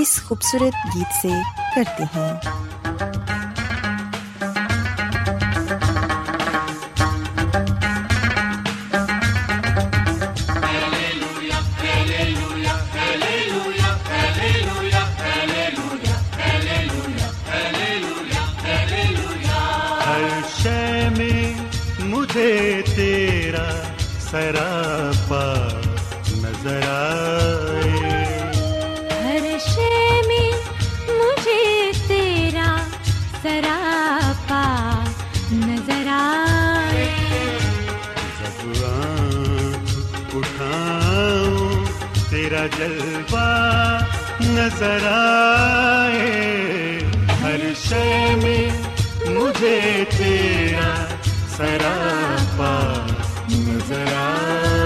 اس خوبصورت گیت سے کرتے ہیں۔ ہر میں مجھے تیرا سراپا نظر آئے۔ سراپا نظر آئے جب آنکھ اٹھاؤں، تیرا جلوہ نظر آئے۔ ہر شے میں مجھے تیرا سراپا نظر آئے۔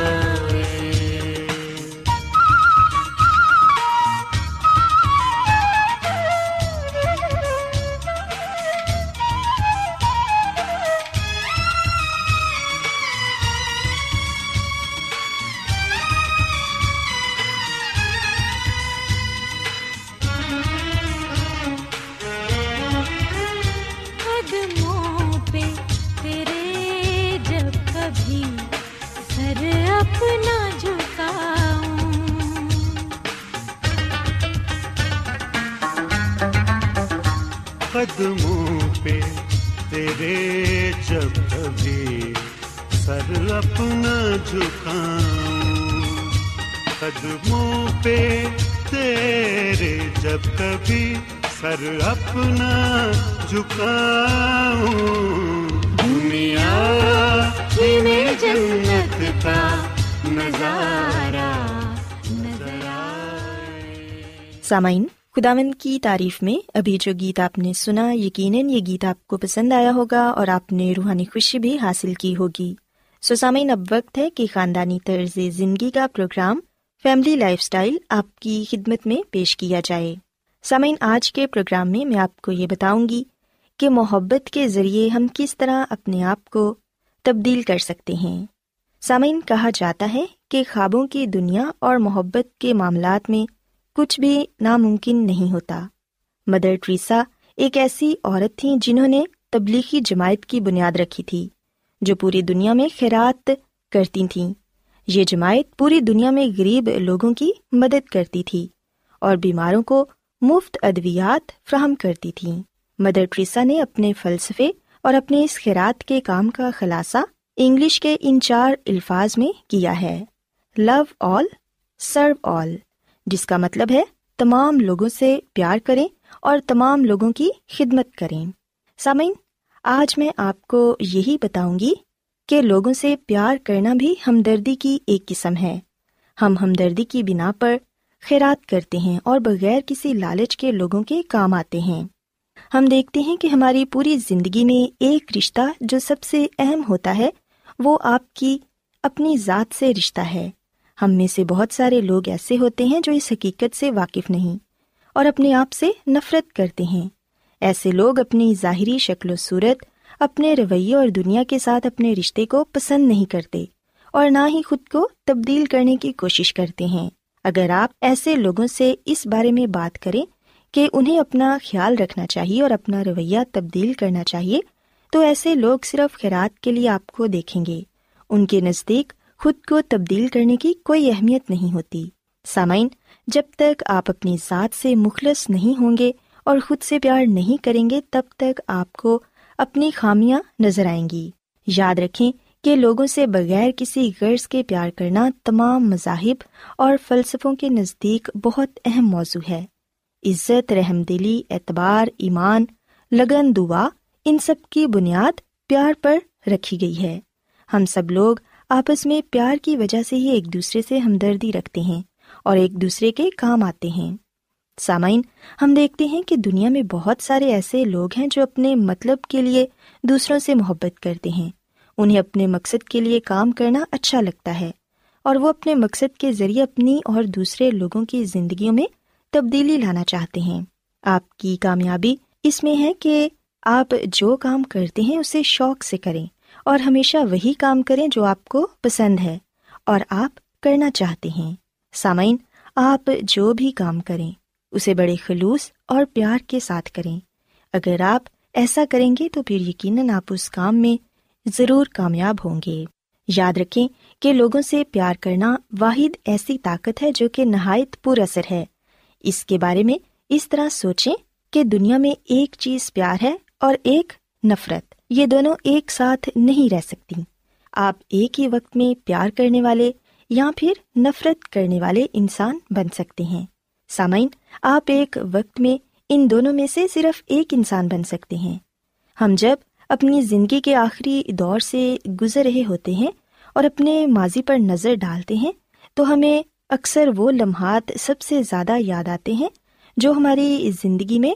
جھکاؤں قدموں پہ تیرے جب کبھی سر اپنا جھکاؤں۔ دنیا میں جنت کا نظارہ سامعین خداوند کی تعریف میں ابھی جو گیت آپ نے سنا یقیناً یہ گیت آپ کو پسند آیا ہوگا اور آپ نے روحانی خوشی بھی حاصل کی ہوگی۔ سو سامعین اب وقت ہے کہ خاندانی طرز زندگی کا پروگرام فیملی لائف اسٹائل آپ کی خدمت میں پیش کیا جائے۔ سامعین، آج کے پروگرام میں میں آپ کو یہ بتاؤں گی کہ محبت کے ذریعے ہم کس طرح اپنے آپ کو تبدیل کر سکتے ہیں۔ سامعین، کہا جاتا ہے کہ خوابوں کی دنیا اور محبت کے معاملات میں کچھ بھی ناممکن نہیں ہوتا۔ مدر ٹریسا ایک ایسی عورت تھیں جنہوں نے تبلیغی جماعت کی بنیاد رکھی تھی۔ جو پوری دنیا میں خیرات کرتی تھیں۔ یہ جماعت پوری دنیا میں غریب لوگوں کی مدد کرتی تھی اور بیماروں کو مفت ادویات فراہم کرتی تھیں۔ مدر ٹریسا نے اپنے فلسفے اور اپنے اس خیرات کے کام کا خلاصہ انگلش کے ان چار الفاظ میں کیا ہے۔ لو آل، سرو آل، جس کا مطلب ہے تمام لوگوں سے پیار کریں اور تمام لوگوں کی خدمت کریں۔ سامعین آج میں آپ کو یہی بتاؤں گی کہ لوگوں سے پیار کرنا بھی ہمدردی کی ایک قسم ہے۔ ہم ہمدردی کی بنا پر خیرات کرتے ہیں اور بغیر کسی لالچ کے لوگوں کے کام آتے ہیں۔ ہم دیکھتے ہیں کہ ہماری پوری زندگی میں ایک رشتہ جو سب سے اہم ہوتا ہے، وہ آپ کی اپنی ذات سے رشتہ ہے۔ ہم میں سے بہت سارے لوگ ایسے ہوتے ہیں جو اس حقیقت سے واقف نہیں اور اپنے آپ سے نفرت کرتے ہیں۔ ایسے لوگ اپنی ظاہری شکل و صورت، اپنے رویے اور دنیا کے ساتھ اپنے رشتے کو پسند نہیں کرتے اور نہ ہی خود کو تبدیل کرنے کی کوشش کرتے ہیں۔ اگر آپ ایسے لوگوں سے اس بارے میں بات کریں کہ انہیں اپنا خیال رکھنا چاہیے اور اپنا رویہ تبدیل کرنا چاہیے، تو ایسے لوگ صرف خیرات کے لیے آپ کو دیکھیں گے۔ ان کے نزدیک خود کو تبدیل کرنے کی کوئی اہمیت نہیں ہوتی۔ سامعین، جب تک آپ اپنی ذات سے مخلص نہیں ہوں گے اور خود سے پیار نہیں کریں گے تب تک آپ کو اپنی خامیاں نظر آئیں گی۔ یاد رکھیں کہ لوگوں سے بغیر کسی غرض کے پیار کرنا تمام مذاہب اور فلسفوں کے نزدیک بہت اہم موضوع ہے۔ عزت، رحم دلی، اعتبار، ایمان، لگن، دعا، ان سب کی بنیاد پیار پر رکھی گئی ہے۔ ہم سب لوگ آپس میں پیار کی وجہ سے ہی ایک دوسرے سے ہمدردی رکھتے ہیں اور ایک دوسرے کے کام آتے ہیں۔ سامعین، ہم دیکھتے ہیں کہ دنیا میں بہت سارے ایسے لوگ ہیں جو اپنے مطلب کے لیے دوسروں سے محبت کرتے ہیں۔ انہیں اپنے مقصد کے لیے کام کرنا اچھا لگتا ہے اور وہ اپنے مقصد کے ذریعے اپنی اور دوسرے لوگوں کی زندگیوں میں تبدیلی لانا چاہتے ہیں۔ آپ کی کامیابی اس میں ہے کہ آپ جو کام کرتے ہیں اسے شوق سے کریں اور ہمیشہ وہی کام کریں جو آپ کو پسند ہے اور آپ کرنا چاہتے ہیں۔ سامعین، آپ جو بھی کام کریں اسے بڑے خلوص اور پیار کے ساتھ کریں۔ اگر آپ ایسا کریں گے تو پھر یقیناً آپ اس کام میں ضرور کامیاب ہوں گے۔ یاد رکھیں کہ لوگوں سے پیار کرنا واحد ایسی طاقت ہے جو کہ نہایت پر اثر ہے۔ اس کے بارے میں اس طرح سوچیں کہ دنیا میں ایک چیز پیار ہے اور ایک نفرت۔ یہ دونوں ایک ساتھ نہیں رہ سکتی۔ آپ ایک ہی وقت میں پیار کرنے والے یا پھر نفرت کرنے والے انسان بن سکتے ہیں۔ سامعین، آپ ایک وقت میں ان دونوں میں سے صرف ایک انسان بن سکتے ہیں۔ ہم جب اپنی زندگی کے آخری دور سے گزر رہے ہوتے ہیں اور اپنے ماضی پر نظر ڈالتے ہیں، تو ہمیں اکثر وہ لمحات سب سے زیادہ یاد آتے ہیں جو ہماری زندگی میں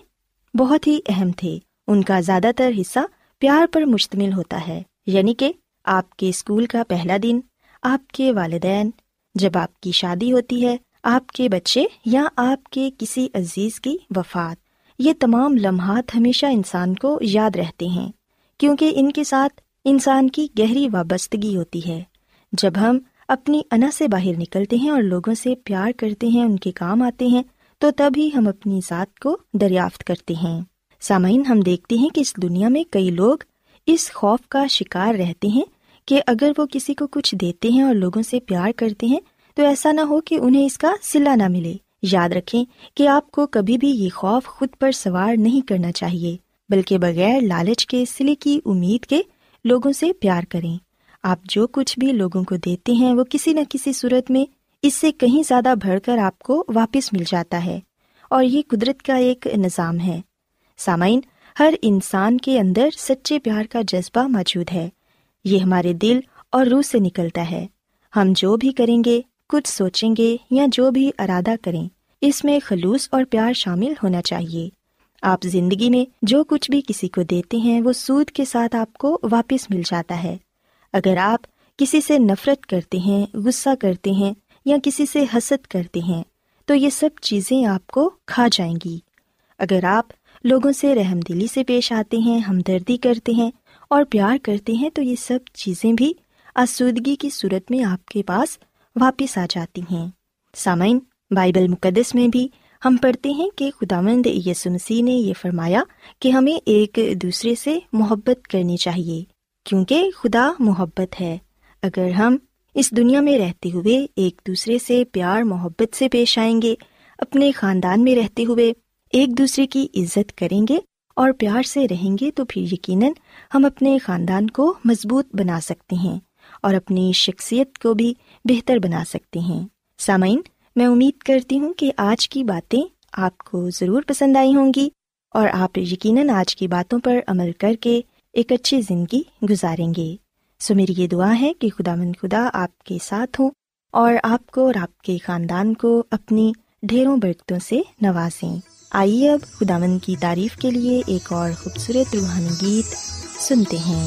بہت ہی اہم تھے۔ ان کا زیادہ تر حصہ پیار پر مشتمل ہوتا ہے۔ یعنی کہ آپ کے اسکول کا پہلا دن، آپ کے والدین، جب آپ کی شادی ہوتی ہے آپ کے بچے یا آپ کے کسی عزیز کی وفات۔ یہ تمام لمحات ہمیشہ انسان کو یاد رہتے ہیں، کیونکہ ان کے ساتھ انسان کی گہری وابستگی ہوتی ہے۔ جب ہم اپنی انا سے باہر نکلتے ہیں اور لوگوں سے پیار کرتے ہیں، ان کے کام آتے ہیں، تو تب ہی ہم اپنی ذات کو دریافت کرتے ہیں۔ سامعین، ہم دیکھتے ہیں کہ اس دنیا میں کئی لوگ اس خوف کا شکار رہتے ہیں کہ اگر وہ کسی کو کچھ دیتے ہیں اور لوگوں سے پیار کرتے ہیں تو ایسا نہ ہو کہ انہیں اس کا سلا نہ ملے۔ یاد رکھیں کہ آپ کو کبھی بھی یہ خوف خود پر سوار نہیں کرنا چاہیے، بلکہ بغیر لالچ کے سلے کی امید کے لوگوں سے پیار کریں۔ آپ جو کچھ بھی لوگوں کو دیتے ہیں، وہ کسی نہ کسی صورت میں اس سے کہیں زیادہ بڑھ کر آپ کو واپس مل جاتا ہے۔ اور یہ قدرت کا ایک نظام ہے۔ سامعین، ہر انسان کے اندر سچے پیار کا جذبہ موجود ہے۔ یہ ہمارے دل اور روح سے نکلتا ہے۔ ہم جو بھی کریں گے کچھ سوچیں گے یا جو بھی ارادہ کریں، اس میں خلوص اور پیار شامل ہونا چاہیے۔ آپ زندگی میں جو کچھ بھی کسی کو دیتے ہیں، وہ سود کے ساتھ آپ کو واپس مل جاتا ہے۔ اگر آپ کسی سے نفرت کرتے ہیں، غصہ کرتے ہیں یا کسی سے حسد کرتے ہیں، تو یہ سب چیزیں آپ کو کھا جائیں گی۔ اگر آپ لوگوں سے رحم دلی سے پیش آتے ہیں، ہمدردی کرتے ہیں اور پیار کرتے ہیں، تو یہ سب چیزیں بھی آسودگی کی صورت میں آپ کے پاس واپس آ جاتی ہیں۔ سامعین، بائبل مقدس میں بھی ہم پڑھتے ہیں کہ خدا مند یسو مسیح نے یہ فرمایا کہ ہمیں ایک دوسرے سے محبت کرنی چاہیے، کیونکہ خدا محبت ہے۔ اگر ہم اس دنیا میں رہتے ہوئے ایک دوسرے سے پیار، محبت سے پیش آئیں گے، اپنے خاندان میں رہتے ہوئے ایک دوسرے کی عزت کریں گے اور پیار سے رہیں گے، تو پھر یقیناً ہم اپنے خاندان کو مضبوط بنا سکتے ہیں اور اپنی شخصیت کو بھی بہتر بنا سکتے ہیں۔ سامعین، میں امید کرتی ہوں کہ آج کی باتیں آپ کو ضرور پسند آئی ہوں گی اور آپ یقیناً آج کی باتوں پر عمل کر کے ایک اچھی زندگی گزاریں گے۔ سو میری یہ دعا ہے کہ خدا مند خدا آپ کے ساتھ ہوں اور آپ کو اور آپ کے خاندان کو اپنی ڈھیروں برکتوں سے نوازیں۔ آئیے اب خدا مند کی تعریف کے لیے ایک اور خوبصورت روحانی گیت سنتے ہیں۔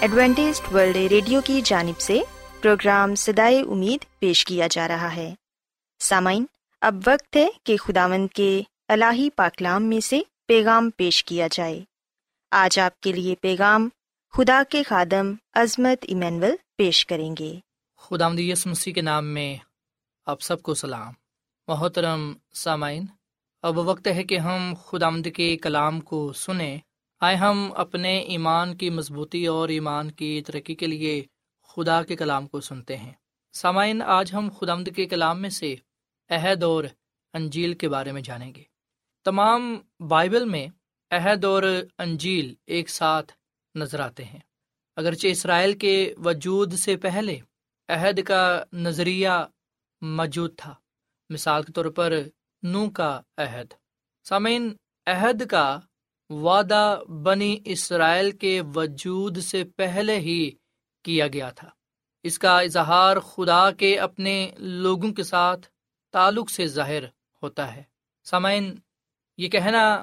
Adventist World Radio کی جانب سے پروگرام سدائے امید پیش کیا جا رہا ہے۔ سامعین، اب وقت ہے کہ خداوند کے الہی پاکلام میں سے پیغام پیش کیا جائے۔ آج آپ کے لیے پیغام خدا کے خادم عظمت ایمینول پیش کریں گے۔ خدا یس مسیح کے نام میں آپ سب کو سلام۔ محترم سامعین، اب وقت ہے کہ ہم خدا کے کلام کو سنیں۔ آئے ہم اپنے ایمان کی مضبوطی اور ایمان کی ترقی کے لیے خدا کے کلام کو سنتے ہیں۔ سامعین، آج ہم خدامد کے کلام میں سے عہد اور انجیل کے بارے میں جانیں گے۔ تمام بائبل میں عہد اور انجیل ایک ساتھ نظر آتے ہیں۔ اگرچہ اسرائیل کے وجود سے پہلے عہد کا نظریہ موجود تھا، مثال کے طور پر نو کا عہد۔ سامعین، عہد کا وعدہ بنی اسرائیل کے وجود سے پہلے ہی کیا گیا تھا۔ اس کا اظہار خدا کے اپنے لوگوں کے ساتھ تعلق سے ظاہر ہوتا ہے۔ سامعین، یہ کہنا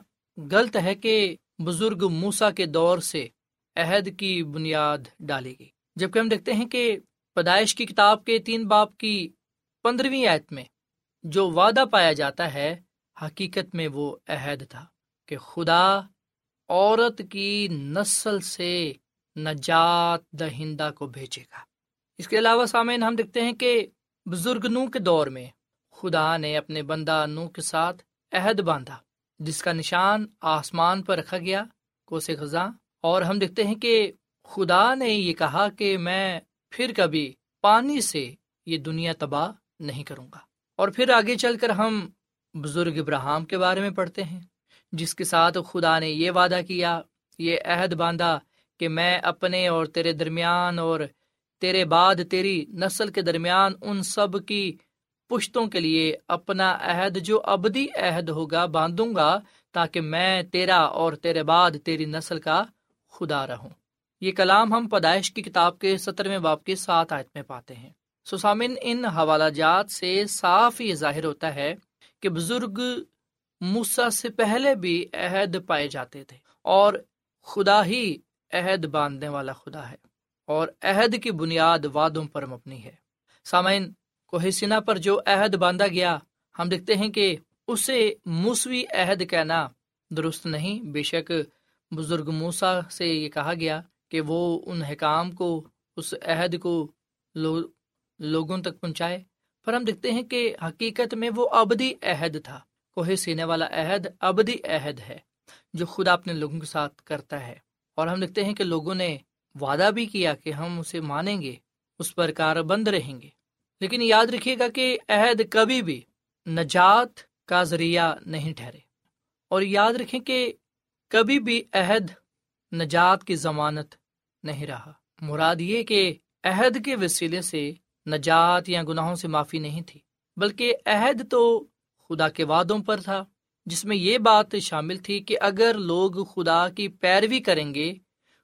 غلط ہے کہ بزرگ موسا کے دور سے عہد کی بنیاد ڈالی گئی۔ جبکہ ہم دیکھتے ہیں کہ پیدائش کی کتاب کے تین باپ کی پندرہویں آیت میں جو وعدہ پایا جاتا ہے، حقیقت میں وہ عہد تھا کہ خدا عورت کی نسل سے نجات دہندہ کو بھیجے گا۔ اس کے علاوہ سامعین، ہم دیکھتے ہیں کہ بزرگ نو کے دور میں خدا نے اپنے بندہ نو کے ساتھ عہد باندھا، جس کا نشان آسمان پر رکھا گیا، کوسے خزاں۔ اور ہم دیکھتے ہیں کہ خدا نے یہ کہا کہ میں پھر کبھی پانی سے یہ دنیا تباہ نہیں کروں گا۔ اور پھر آگے چل کر ہم بزرگ ابراہم کے بارے میں پڑھتے ہیں۔ جس کے ساتھ خدا نے یہ وعدہ کیا، یہ عہد باندھا کہ میں اپنے اور تیرے درمیان اور تیرے بعد تیری نسل کے درمیان ان سب کی پشتوں کے لیے اپنا عہد، جو ابدی عہد ہوگا، باندھوں گا تاکہ میں تیرا اور تیرے بعد تیری نسل کا خدا رہوں۔ یہ کلام ہم پیدائش کی کتاب کے سترویں باپ کے ساتھ آیت میں پاتے ہیں۔ سسامن ان حوالہ جات سے صاف یہ ظاہر ہوتا ہے کہ بزرگ موسا سے پہلے بھی عہد پائے جاتے تھے اور خدا ہی عہد باندھنے والا خدا ہے اور عہد کی بنیاد وادوں پر مبنی ہے۔ سامعین کوہسنا پر جو عہد باندھا گیا، ہم دیکھتے ہیں کہ اسے موسوی عہد کہنا درست نہیں۔ بے شک بزرگ موسا سے یہ کہا گیا کہ وہ ان حکام کو، اس عہد کو لو، لوگوں تک پہنچائے۔ پر ہم دیکھتے ہیں کہ حقیقت میں وہ ابدی عہد تھا۔ کوہ سینے والا عہد ابدی عہد ہے، جو خدا اپنے لوگوں کے ساتھ کرتا ہے۔ اور ہم دیکھتے ہیں کہ لوگوں نے وعدہ بھی کیا کہ ہم اسے مانیں گے، اس پر کار بند رہیں گے۔ لیکن یاد رکھیے گا کہ عہد کبھی بھی نجات کا ذریعہ نہیں ٹھہرے۔ اور یاد رکھیں کہ کبھی بھی عہد نجات کی ضمانت نہیں رہا۔ مراد یہ کہ عہد کے وسیلے سے نجات یا گناہوں سے معافی نہیں تھی، بلکہ عہد تو خدا کے وعدوں پر تھا، جس میں یہ بات شامل تھی کہ اگر لوگ خدا کی پیروی کریں گے،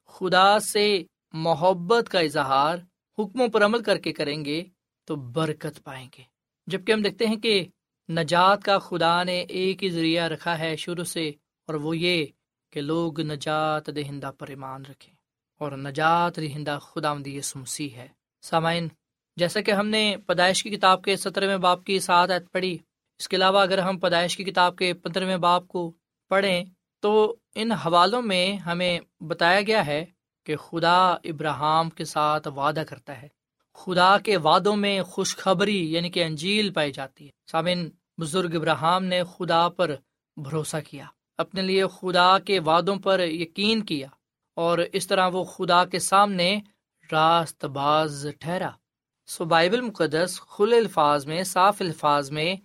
خدا سے محبت کا اظہار حکموں پر عمل کر کے کریں گے، تو برکت پائیں گے۔ جبکہ ہم دیکھتے ہیں کہ نجات کا خدا نے ایک ہی ذریعہ رکھا ہے شروع سے، اور وہ یہ کہ لوگ نجات دہندہ پر ایمان رکھیں۔ اور نجات دہندہ خدا مدی مسیح ہے۔ سامعین، جیسا کہ ہم نے پیدائش کی کتاب کے سترویں باپ کی ساتھ عید پڑھی اس کے علاوہ اگر ہم پیدائش کی کتاب کے پندرہویں باپ کو پڑھیں تو ان حوالوں میں ہمیں بتایا گیا ہے کہ خدا ابراہم کے ساتھ وعدہ کرتا ہے۔ خدا کے وعدوں میں خوشخبری یعنی کہ انجیل پائی جاتی ہے۔ سامن بزرگ ابراہم نے خدا پر بھروسہ کیا، اپنے لیے خدا کے وعدوں پر یقین کیا اور اس طرح وہ خدا کے سامنے راست باز ٹھہرا۔ سو بائبل مقدس کھلے الفاظ میں، صاف الفاظ میں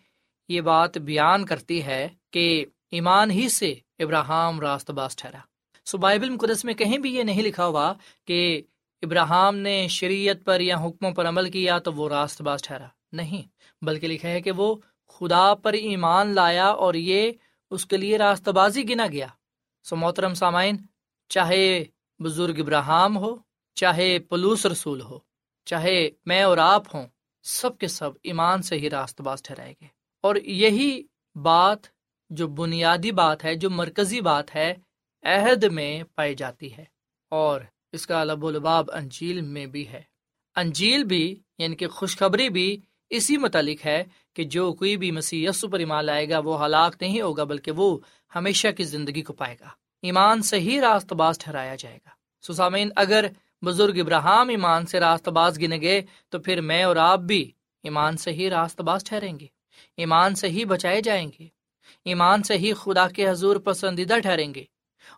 یہ بات بیان کرتی ہے کہ ایمان ہی سے ابراہم راست باز ٹھہرا۔ سو بائبل مقدس میں کہیں بھی یہ نہیں لکھا ہوا کہ ابراہم نے شریعت پر یا حکموں پر عمل کیا تو وہ راست باز ٹھہرا۔ نہیں، بلکہ لکھا ہے کہ وہ خدا پر ایمان لایا اور یہ اس کے لیے راست بازی گنا گیا۔ سو محترم سامعین، چاہے بزرگ ابراہم ہو، چاہے پلوس رسول ہو، چاہے میں اور آپ ہوں، سب کے سب ایمان سے ہی راست باز ٹھہرائے گے اور یہی بات جو بنیادی بات ہے، جو مرکزی بات ہے، عہد میں پائی جاتی ہے۔ اور اس کا لب و لباب انجیل میں بھی ہے۔ انجیل بھی یعنی کہ خوشخبری بھی، اسی متعلق ہے کہ جو کوئی بھی مسیح یسو پر ایمان لائے گا، وہ ہلاک نہیں ہوگا، بلکہ وہ ہمیشہ کی زندگی کو پائے گا۔ ایمان سے ہی راست باز ٹھہرایا جائے گا۔ سسامین اگر بزرگ ابراہم ایمان سے راست باز گنے گئے، تو پھر میں اور آپ بھی ایمان سے ہی راست باز ٹھہریں گے۔ ایمان سے ہی بچائے جائیں گے، ایمان سے ہی خدا کے حضور پسندیدہ ٹھہریں گے،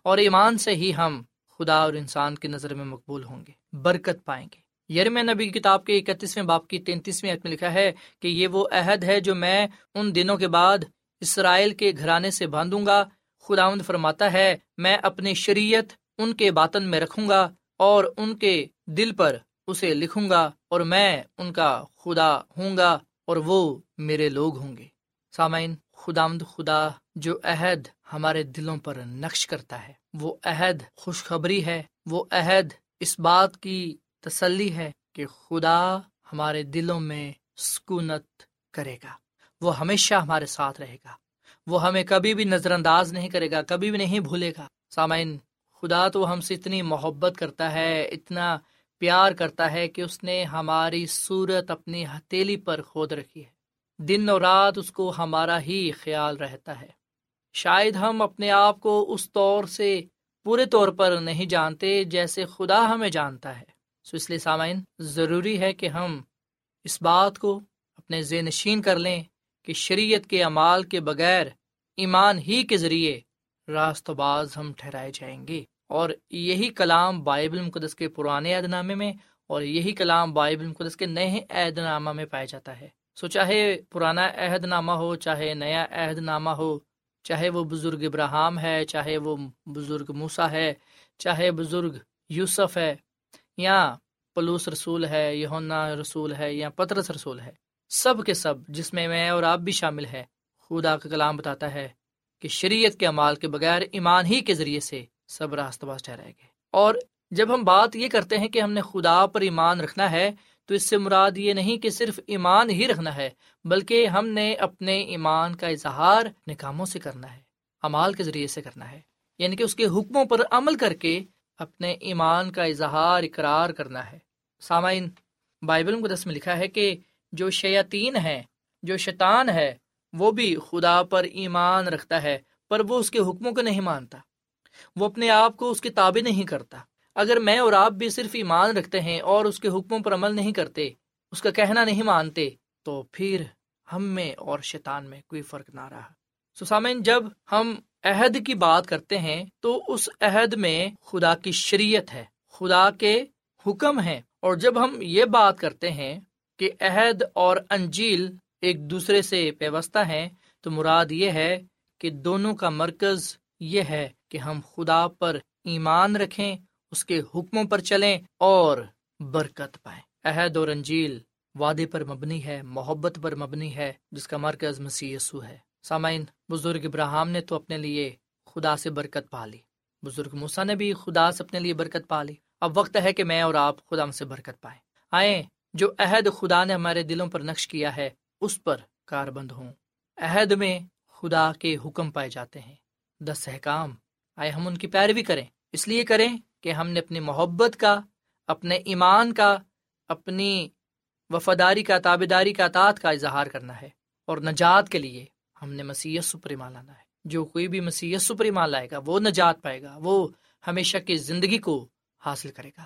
اور ایمان سے ہی ہم خدا اور انسان کی نظر میں مقبول ہوں گے، برکت پائیں گے۔ یرم نبی کتاب کے اکتیسویں باپ کی تینتیسویں میں لکھا ہے کہ یہ وہ عہد ہے جو میں ان دنوں کے بعد اسرائیل کے گھرانے سے باندھوں گا۔ خداوند فرماتا ہے، میں اپنی شریعت ان کے باطن میں رکھوں گا اور ان کے دل پر اسے لکھوں گا اور میں ان کا خدا ہوں گا اور وہ میرے لوگ ہوں گے۔ سامعین خدامد خدا جو عہد ہمارے دلوں پر نقش کرتا ہے، وہ عہد خوشخبری ہے، وہ عہد اس بات کی تسلی ہے کہ خدا ہمارے دلوں میں سکونت کرے گا۔ وہ ہمیشہ ہمارے ساتھ رہے گا۔ وہ ہمیں کبھی بھی نظر انداز نہیں کرے گا، کبھی بھی نہیں بھولے گا۔ سامعین، خدا تو ہم سے اتنی محبت کرتا ہے، اتنا پیار کرتا ہے کہ اس نے ہماری صورت اپنی ہتیلی پر کھود رکھی ہے۔ دن اور رات اس کو ہمارا ہی خیال رہتا ہے۔ شاید ہم اپنے آپ کو اس طور سے پورے طور پر نہیں جانتے جیسے خدا ہمیں جانتا ہے۔ سو اس لیے سامعین، ضروری ہے کہ ہم اس بات کو اپنے ذہن نشین کر لیں کہ شریعت کے اعمال کے بغیر ایمان ہی کے ذریعے راست باز ہم ٹھہرائے جائیں گے۔ اور یہی کلام بائبل مقدس کے پرانے عہد نامے میں اور یہی کلام بائبل مقدس کے نئے عہد نامہ میں پایا جاتا ہے۔ سو چاہے پرانا عہد نامہ ہو، چاہے نیا عہد نامہ ہو، چاہے وہ بزرگ ابراہم ہے، چاہے وہ بزرگ موسا ہے، چاہے بزرگ یوسف ہے، یا پلوس رسول ہے یونا رسول ہے، یا پترس رسول ہے، سب کے سب جس میں میں اور آپ بھی شامل ہے خدا کا کلام بتاتا ہے کہ شریعت کے امال کے بغیر ایمان ہی کے ذریعے سے سب راست باز ٹھہرائے گے اور جب ہم بات یہ کرتے ہیں کہ ہم نے خدا پر ایمان رکھنا ہے تو اس سے مراد یہ نہیں کہ صرف ایمان ہی رکھنا ہے، بلکہ ہم نے اپنے ایمان کا اظہار اپنے کاموں سے کرنا ہے، امال کے ذریعے سے کرنا ہے۔ یعنی کہ اس کے حکموں پر عمل کر کے اپنے ایمان کا اظہار، اقرار کرنا ہے۔ سامعین، بائبل مقدس میں لکھا ہے کہ جو شیاطین ہے جو شیطان ہے، وہ بھی خدا پر ایمان رکھتا ہے، پر وہ اس کے حکموں کو نہیں مانتا۔ وہ اپنے آپ کو اس کے تابع نہیں کرتا۔ اگر میں اور آپ بھی صرف ایمان رکھتے ہیں اور اس کے حکموں پر عمل نہیں کرتے، اس کا کہنا نہیں مانتے، تو پھر ہم میں اور شیطان میں کوئی فرق نہ رہا۔ سسامین جب ہم عہد کی بات کرتے ہیں، تو اس عہد میں خدا کی شریعت ہے، خدا کے حکم ہے اور جب ہم یہ بات کرتے ہیں کہ عہد اور انجیل ایک دوسرے سے پیوستہ ہیں، تو مراد یہ ہے کہ دونوں کا مرکز یہ ہے کہ ہم خدا پر ایمان رکھیں اس کے حکموں پر چلیں اور برکت پائیں۔ عہد اور انجیل وعدے پر مبنی ہے، محبت پر مبنی ہے، جس کا مرکز مسیح یسو ہے۔ سامعین، بزرگ ابراہم نے تو اپنے لیے خدا سے برکت پا لی۔ بزرگ موسا نے بھی خدا سے اپنے لیے برکت پا لی۔ اب وقت ہے کہ میں اور آپ خدا سے برکت پائیں۔ آئیں، جو عہد خدا نے ہمارے دلوں پر نقش کیا ہے، اس پر کار بند ہوں۔ عہد میں خدا کے حکم پائے جاتے ہیں۔ دس احکام، آئے ہم ان کی پیروی کریں۔ اس لیے کریں کہ ہم نے اپنی محبت کا، اپنے ایمان کا، اپنی وفاداری کا تابے داری کا، اطاعت کا اظہار کرنا ہے اور نجات کے لیے ہم نے مسیح سپر ایمان لانا ہے۔ جو کوئی بھی مسیح سپر ایمان لائے گا، وہ نجات پائے گا، وہ ہمیشہ کی زندگی کو حاصل کرے گا۔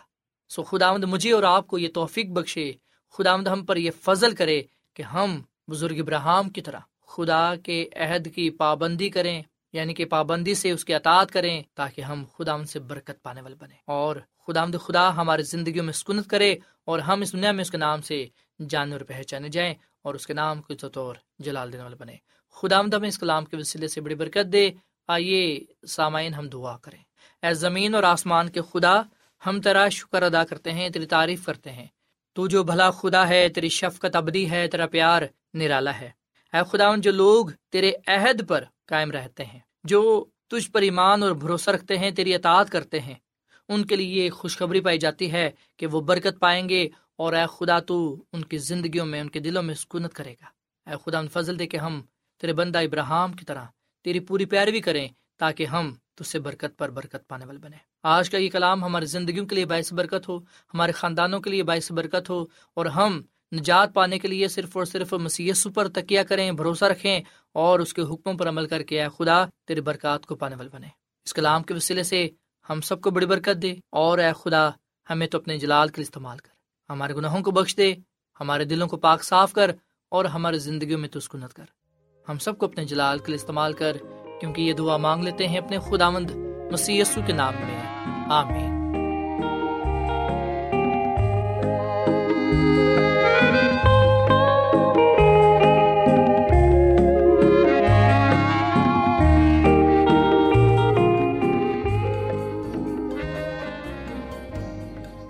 سو خداوند مجھے اور آپ کو یہ توفیق بخشے، خداوند ہم پر یہ فضل کرے کہ ہم بزرگ ابراہم کی طرح خدا کے عہد کی پابندی کریں یعنی کہ پابندی سے اس کے اطاعت کریں تاکہ ہم خدا ان سے برکت پانے والے بنے اور خدا مد خدا ہمارے زندگیوں میں سکونت کرے اور ہم اس دنیا میں اس کے نام سے جانور پہچانے جائیں اور اس کے نام کو طور جلال دینے والے بنے خدا مد ہمیں اس کلام کے وسیلے سے بڑی برکت دے۔ آئیے سامعین ہم دعا کریں۔ اے زمین اور آسمان کے خدا، ہم تیرا شکر ادا کرتے ہیں، تیری تعریف کرتے ہیں۔ تو جو بھلا خدا ہے، تیری شفقت ابدی ہے، تیرا پیار نرالا ہے۔ اے خدا جو لوگ تیرے عہد پر قائم رہتے ہیں جو تجھ پر ایمان اور بھروسہ رکھتے ہیں، تیری اطاعت کرتے ہیں۔ ان کے لیے خوشخبری پائی جاتی ہے کہ وہ برکت پائیں گے اور اے خدا، تو ان کی زندگیوں میں، ان کے دلوں میں سکونت کرے گا۔ اے خدا، ان فضل دے کہ ہم تیرے بندہ ابراہم کی طرح تیری پوری پیروی کریں تاکہ ہم تج سے برکت پر برکت پانے والے بنے آج کا یہ کلام ہماری زندگیوں کے لیے باعث برکت ہو، ہمارے خاندانوں کے لیے باعث برکت ہو اور ہم نجات پانے کے لیے صرف اور صرف مسیح پر تکیہ کریں، بھروسہ رکھیں اور اس کے حکموں پر عمل کر کے اے خدا تیرے برکات کو پانے والے بنے اس کلام کے وسیلے سے ہم سب کو بڑی برکت دے اور اے خدا ہمیں تو اپنے جلال کے لیے استعمال کر۔ ہمارے گناہوں کو بخش دے، ہمارے دلوں کو پاک صاف کر اور ہماری زندگیوں میں تسکنت کر۔ ہم سب کو اپنے جلال کے لیے استعمال کر، کیونکہ یہ دعا مانگ لیتے ہیں اپنے خدا مند مسی کے نام میں۔ آمین۔